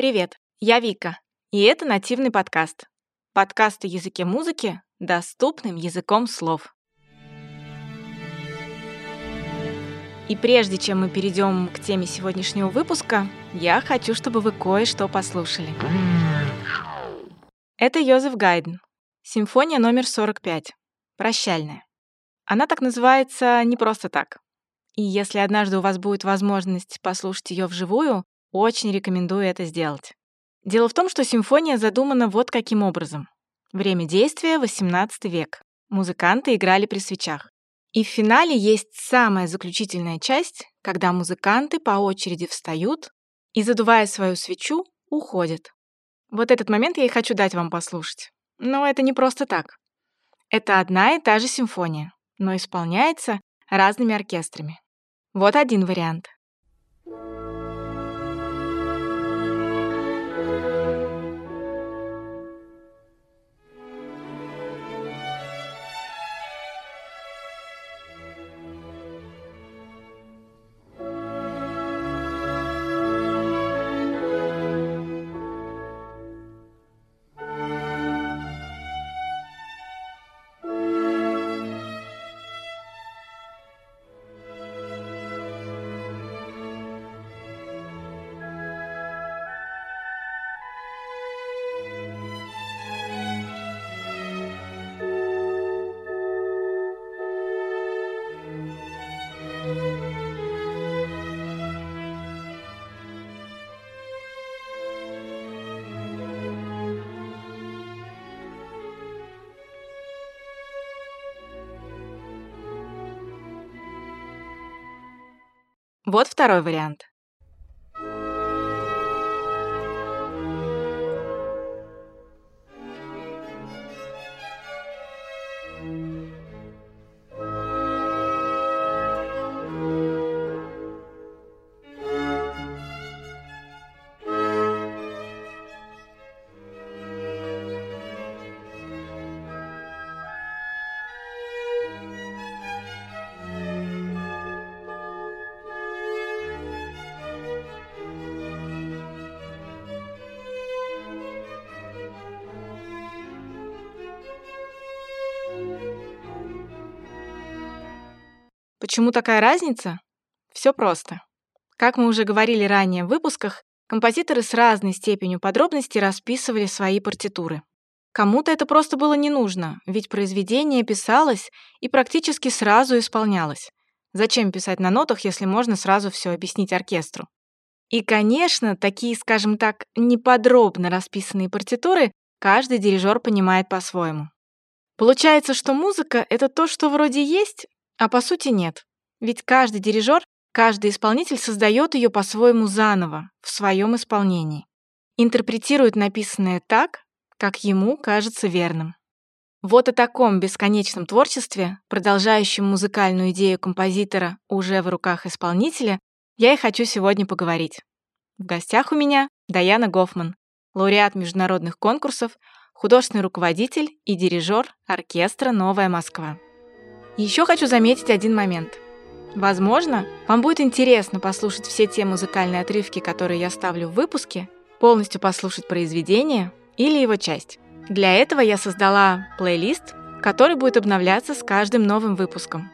Привет, я Вика, и это нативный подкаст. Подкаст о языке музыки доступным языком слов. И прежде чем мы перейдем к теме сегодняшнего выпуска, я хочу, чтобы вы кое-что послушали. Это Йозеф Гайден. Симфония номер 45. Прощальная. Она так называется не просто так. И если однажды у вас будет возможность послушать ее вживую, очень рекомендую это сделать. Дело в том, что симфония задумана вот каким образом. Время действия — 18 век. Музыканты играли при свечах. И в финале есть самая заключительная часть, когда музыканты по очереди встают и, задувая свою свечу, уходят. Вот этот момент я и хочу дать вам послушать. Но это не просто так. Это одна и та же симфония, но исполняется разными оркестрами. Вот один вариант. Вот второй вариант. Почему такая разница? Все просто. Как мы уже говорили ранее в выпусках, композиторы с разной степенью подробности расписывали свои партитуры. Кому-то это просто было не нужно, ведь произведение писалось и практически сразу исполнялось. Зачем писать на нотах, если можно сразу все объяснить оркестру? И, конечно, такие, скажем так, неподробно расписанные партитуры каждый дирижер понимает по-своему. Получается, что музыка — это то, что вроде есть, а по сути нет. Ведь каждый дирижер, каждый исполнитель создает ее по-своему заново, в своем исполнении. Интерпретирует написанное так, как ему кажется верным. Вот о таком бесконечном творчестве, продолжающем музыкальную идею композитора уже в руках исполнителя, я и хочу сегодня поговорить. В гостях у меня Даяна Гофман, лауреат международных конкурсов, художественный руководитель и дирижер оркестра «Новая Москва». Еще хочу заметить один момент. Возможно, вам будет интересно послушать все те музыкальные отрывки, которые я ставлю в выпуске, полностью послушать произведение или его часть. Для этого я создала плейлист, который будет обновляться с каждым новым выпуском.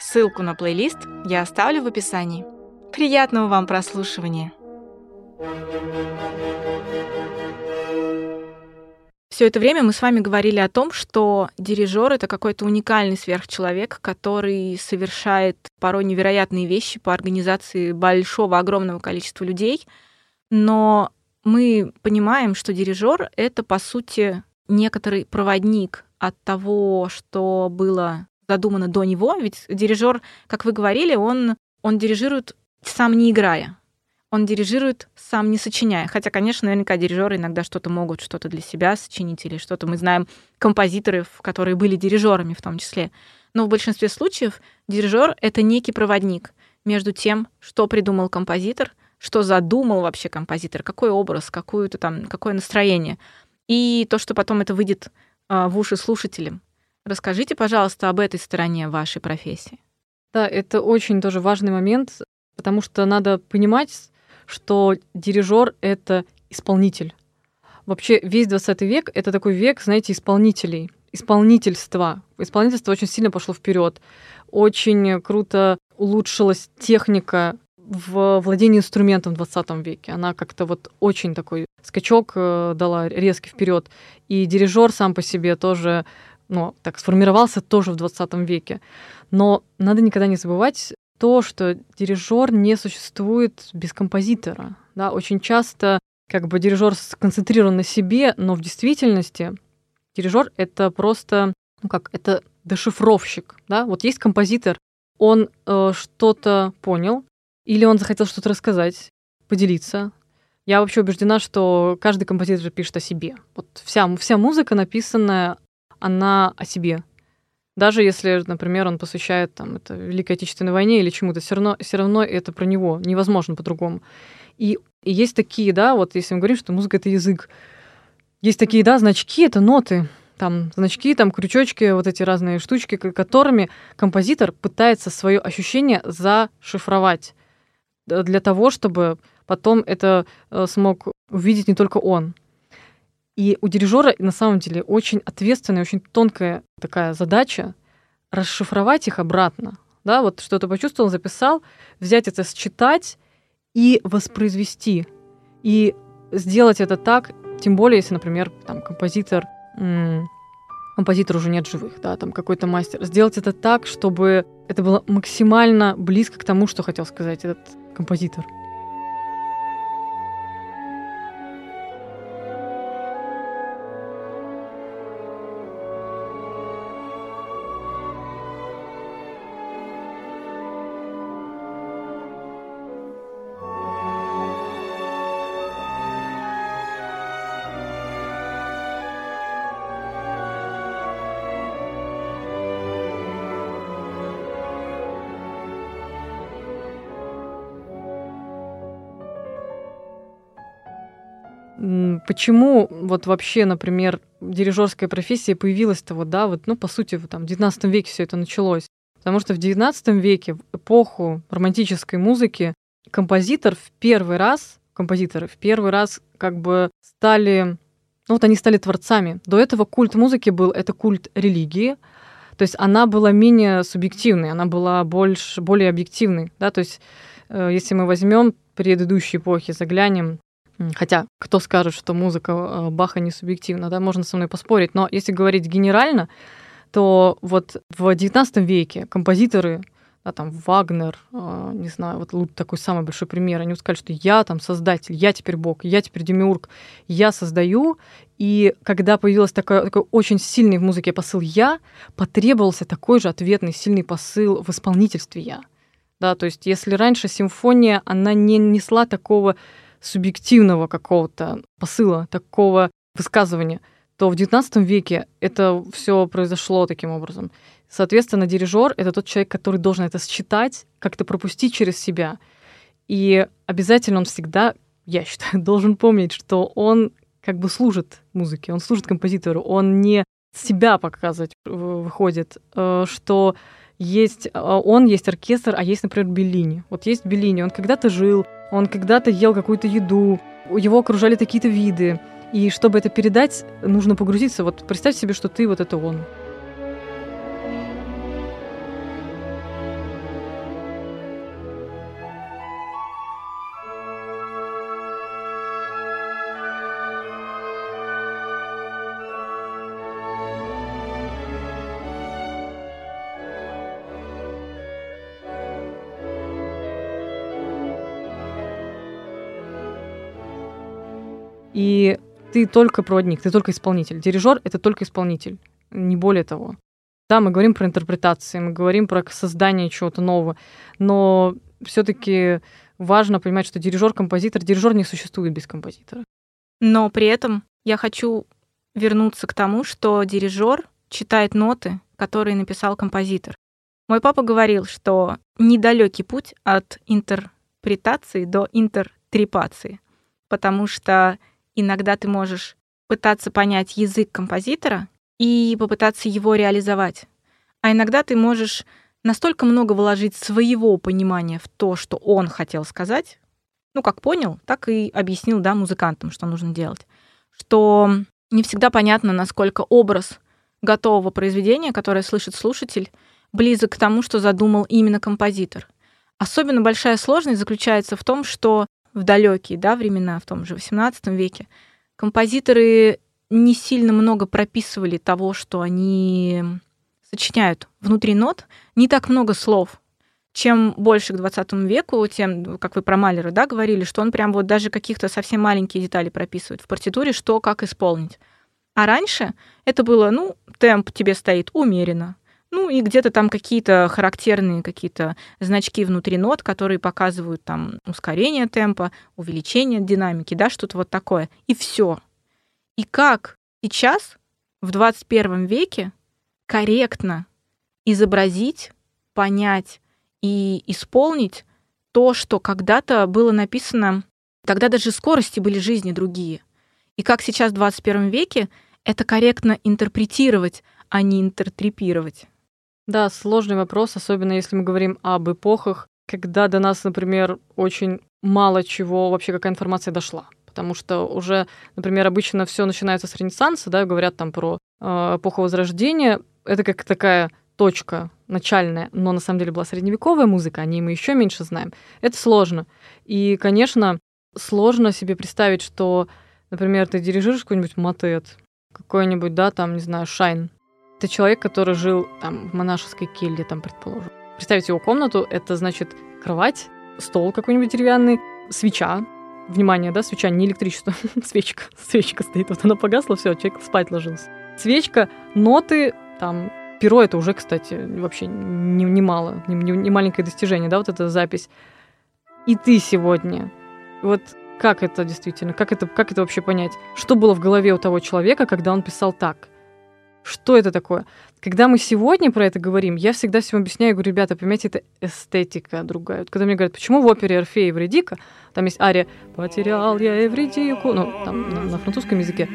Ссылку на плейлист я оставлю в описании. Приятного вам прослушивания! Все это время мы с вами говорили о том, что дирижер это какой-то уникальный сверхчеловек, который совершает порой невероятные вещи по организации большого, огромного количества людей. Но мы понимаем, что дирижер это, по сути, некоторый проводник от того, что было задумано до него. Ведь дирижер, как вы говорили, он, он дирижирует сам не играя он дирижирует сам не сочиняя. Хотя, конечно, наверняка дирижеры иногда что-то могут что-то для себя сочинить или что-то. Мы знаем композиторов, которые были дирижерами в том числе. Но в большинстве случаев дирижер — это некий проводник между тем, что придумал композитор, что задумал вообще композитор, какой образ, какую-то там, какое настроение. И то, что потом это выйдет а, в уши слушателям. Расскажите, пожалуйста, об этой стороне вашей профессии. Да, это очень тоже важный момент, потому что надо понимать, что дирижер — это исполнитель. Вообще весь 20 век — это такой век, знаете, исполнителей, исполнительства. Исполнительство очень сильно пошло вперед. Очень круто улучшилась техника в владении инструментом в 20 веке. Она как-то вот очень такой скачок э, дала резкий вперед. И дирижер сам по себе тоже, ну, так сформировался тоже в 20 веке. Но надо никогда не забывать то, что дирижер не существует без композитора. Да? Очень часто как бы дирижер сконцентрирован на себе, но в действительности дирижер это просто, ну как, это дешифровщик. Да? Вот есть композитор, он э, что-то понял, или он захотел что-то рассказать, поделиться. Я вообще убеждена, что каждый композитор пишет о себе. Вот вся, вся музыка написанная, она о себе. Даже если, например, он посвящает там, это Великой Отечественной войне или чему-то, все равно, все равно это про него. Невозможно по-другому. И, и есть такие, да, вот если мы говорим, что музыка — это язык, есть такие, да, значки — это ноты, там значки, там крючочки, вот эти разные штучки, которыми композитор пытается свое ощущение зашифровать для того, чтобы потом это э, смог увидеть не только он. И у дирижера на самом деле очень ответственная, очень тонкая такая задача расшифровать их обратно. Да, вот что-то почувствовал, записал, взять это, считать и воспроизвести. И сделать это так, тем более, если, например, там, композитор, композитор уже нет живых, да, там какой-то мастер, сделать это так, чтобы это было максимально близко к тому, что хотел сказать этот композитор. Почему вот вообще, например, дирижерская профессия появилась-то вот, да, вот, ну, по сути, там, в XIX веке все это началось. Потому что в XIX веке, в эпоху романтической музыки, композитор в первый раз, композиторы в первый раз как бы стали, ну вот они стали творцами. До этого культ музыки был, это культ религии, то есть она была менее субъективной, она была больше, более объективной, да, то есть э, если мы возьмем предыдущие эпохи, заглянем Хотя, кто скажет, что музыка э, Баха не субъективна, да, можно со мной поспорить. Но если говорить генерально, то вот в XIX веке композиторы, да, там, Вагнер, э, не знаю, вот такой самый большой пример, они сказали, что я там создатель, я теперь Бог, я теперь демиург, я создаю, и когда появился такой, такой очень сильный в музыке посыл «я», потребовался такой же ответный сильный посыл в исполнительстве «я». Да, то есть если раньше симфония, она не несла такого субъективного какого-то посыла, такого высказывания, то в XIX веке это все произошло таким образом. Соответственно, дирижер это тот человек, который должен это считать, как-то пропустить через себя. И обязательно он всегда, я считаю, должен помнить, что он как бы служит музыке, он служит композитору, он не себя показывать выходит, э, что есть э, он, есть оркестр, а есть, например, Беллини. Вот есть Беллини, он когда-то жил он когда-то ел какую-то еду, его окружали какие-то виды. И чтобы это передать, нужно погрузиться. Вот представь себе, что ты вот это он. И ты только проводник, ты только исполнитель. Дирижер — это только исполнитель, не более того. Да, мы говорим про интерпретации, мы говорим про создание чего-то нового, но все-таки важно понимать, что дирижер-композитор, дирижер не существует без композитора. Но при этом я хочу вернуться к тому, что дирижер читает ноты, которые написал композитор. Мой папа говорил, что недалекий путь от интерпретации до интертрепации, потому что Иногда ты можешь пытаться понять язык композитора и попытаться его реализовать. А иногда ты можешь настолько много вложить своего понимания в то, что он хотел сказать, ну, как понял, так и объяснил, да, музыкантам, что нужно делать. Что не всегда понятно, насколько образ готового произведения, которое слышит слушатель, близок к тому, что задумал именно композитор. Особенно большая сложность заключается в том, что в далекие да, времена, в том же XVIII веке, композиторы не сильно много прописывали того, что они сочиняют внутри нот, не так много слов. Чем больше к 20 веку, тем, как вы про Малера да, говорили, что он прям вот даже каких-то совсем маленькие детали прописывает в партитуре, что как исполнить. А раньше это было, ну, темп тебе стоит умеренно, ну и где-то там какие-то характерные какие-то значки внутри нот, которые показывают там ускорение темпа, увеличение динамики, да, что-то вот такое. И все. И как сейчас, в 21 веке, корректно изобразить, понять и исполнить то, что когда-то было написано, тогда даже скорости были жизни другие. И как сейчас в 21 веке это корректно интерпретировать, а не интертрепировать. Да, сложный вопрос, особенно если мы говорим об эпохах, когда до нас, например, очень мало чего вообще какая информация дошла. Потому что уже, например, обычно все начинается с Ренессанса, да, говорят там про э, эпоху Возрождения. Это как такая точка начальная, но на самом деле была средневековая музыка, о ней мы еще меньше знаем. Это сложно. И, конечно, сложно себе представить, что, например, ты дирижируешь какой-нибудь матет, какой-нибудь, да, там, не знаю, шайн, это человек, который жил там в монашеской келье, там, предположим. Представить его комнату, это значит кровать, стол какой-нибудь деревянный, свеча, внимание, да, свеча, не электричество, свечка, свечка стоит, вот она погасла, все, человек спать ложился. Свечка, ноты, там, перо, это уже, кстати, вообще немало, не, не, не маленькое достижение, да, вот эта запись. И ты сегодня, вот как это действительно, как это, как это вообще понять? Что было в голове у того человека, когда он писал так? Что это такое? Когда мы сегодня про это говорим, я всегда всем объясняю, говорю, ребята, понимаете, это эстетика другая. Вот когда мне говорят, почему в опере Орфея и Евредика, там есть ария «Потерял я Евредику», ну, там на, на французском языке,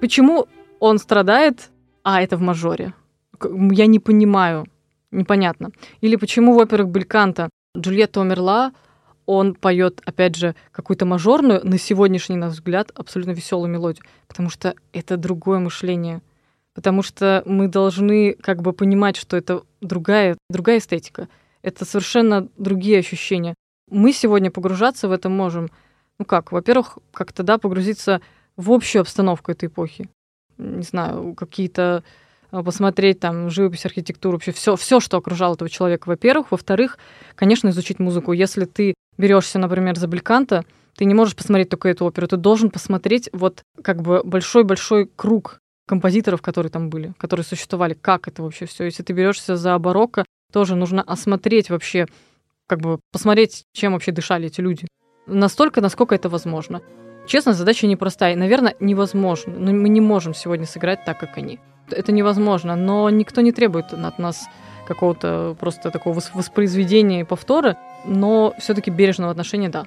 Почему он страдает, а это в мажоре? Я не понимаю. Непонятно. Или почему в операх Бельканта Джульетта умерла, он поет, опять же, какую-то мажорную, на сегодняшний наш взгляд, абсолютно веселую мелодию. Потому что это другое мышление. Потому что мы должны как бы понимать, что это другая, другая эстетика. Это совершенно другие ощущения. Мы сегодня погружаться в это можем. Ну как, во-первых, как-то, да, погрузиться в общую обстановку этой эпохи. Не знаю, какие-то а, посмотреть там живопись, архитектуру, вообще все, все, что окружало этого человека, во-первых. Во-вторых, конечно, изучить музыку. Если ты берешься, например, за Бельканта, ты не можешь посмотреть только эту оперу, ты должен посмотреть вот как бы большой-большой круг композиторов, которые там были, которые существовали, как это вообще все. Если ты берешься за барокко, тоже нужно осмотреть вообще, как бы посмотреть, чем вообще дышали эти люди. Настолько, насколько это возможно. Честно, задача непростая. Наверное, невозможно. Но мы не можем сегодня сыграть так, как они. Это невозможно, но никто не требует от нас какого-то просто такого воспроизведения и повтора, но все-таки бережного отношения, да.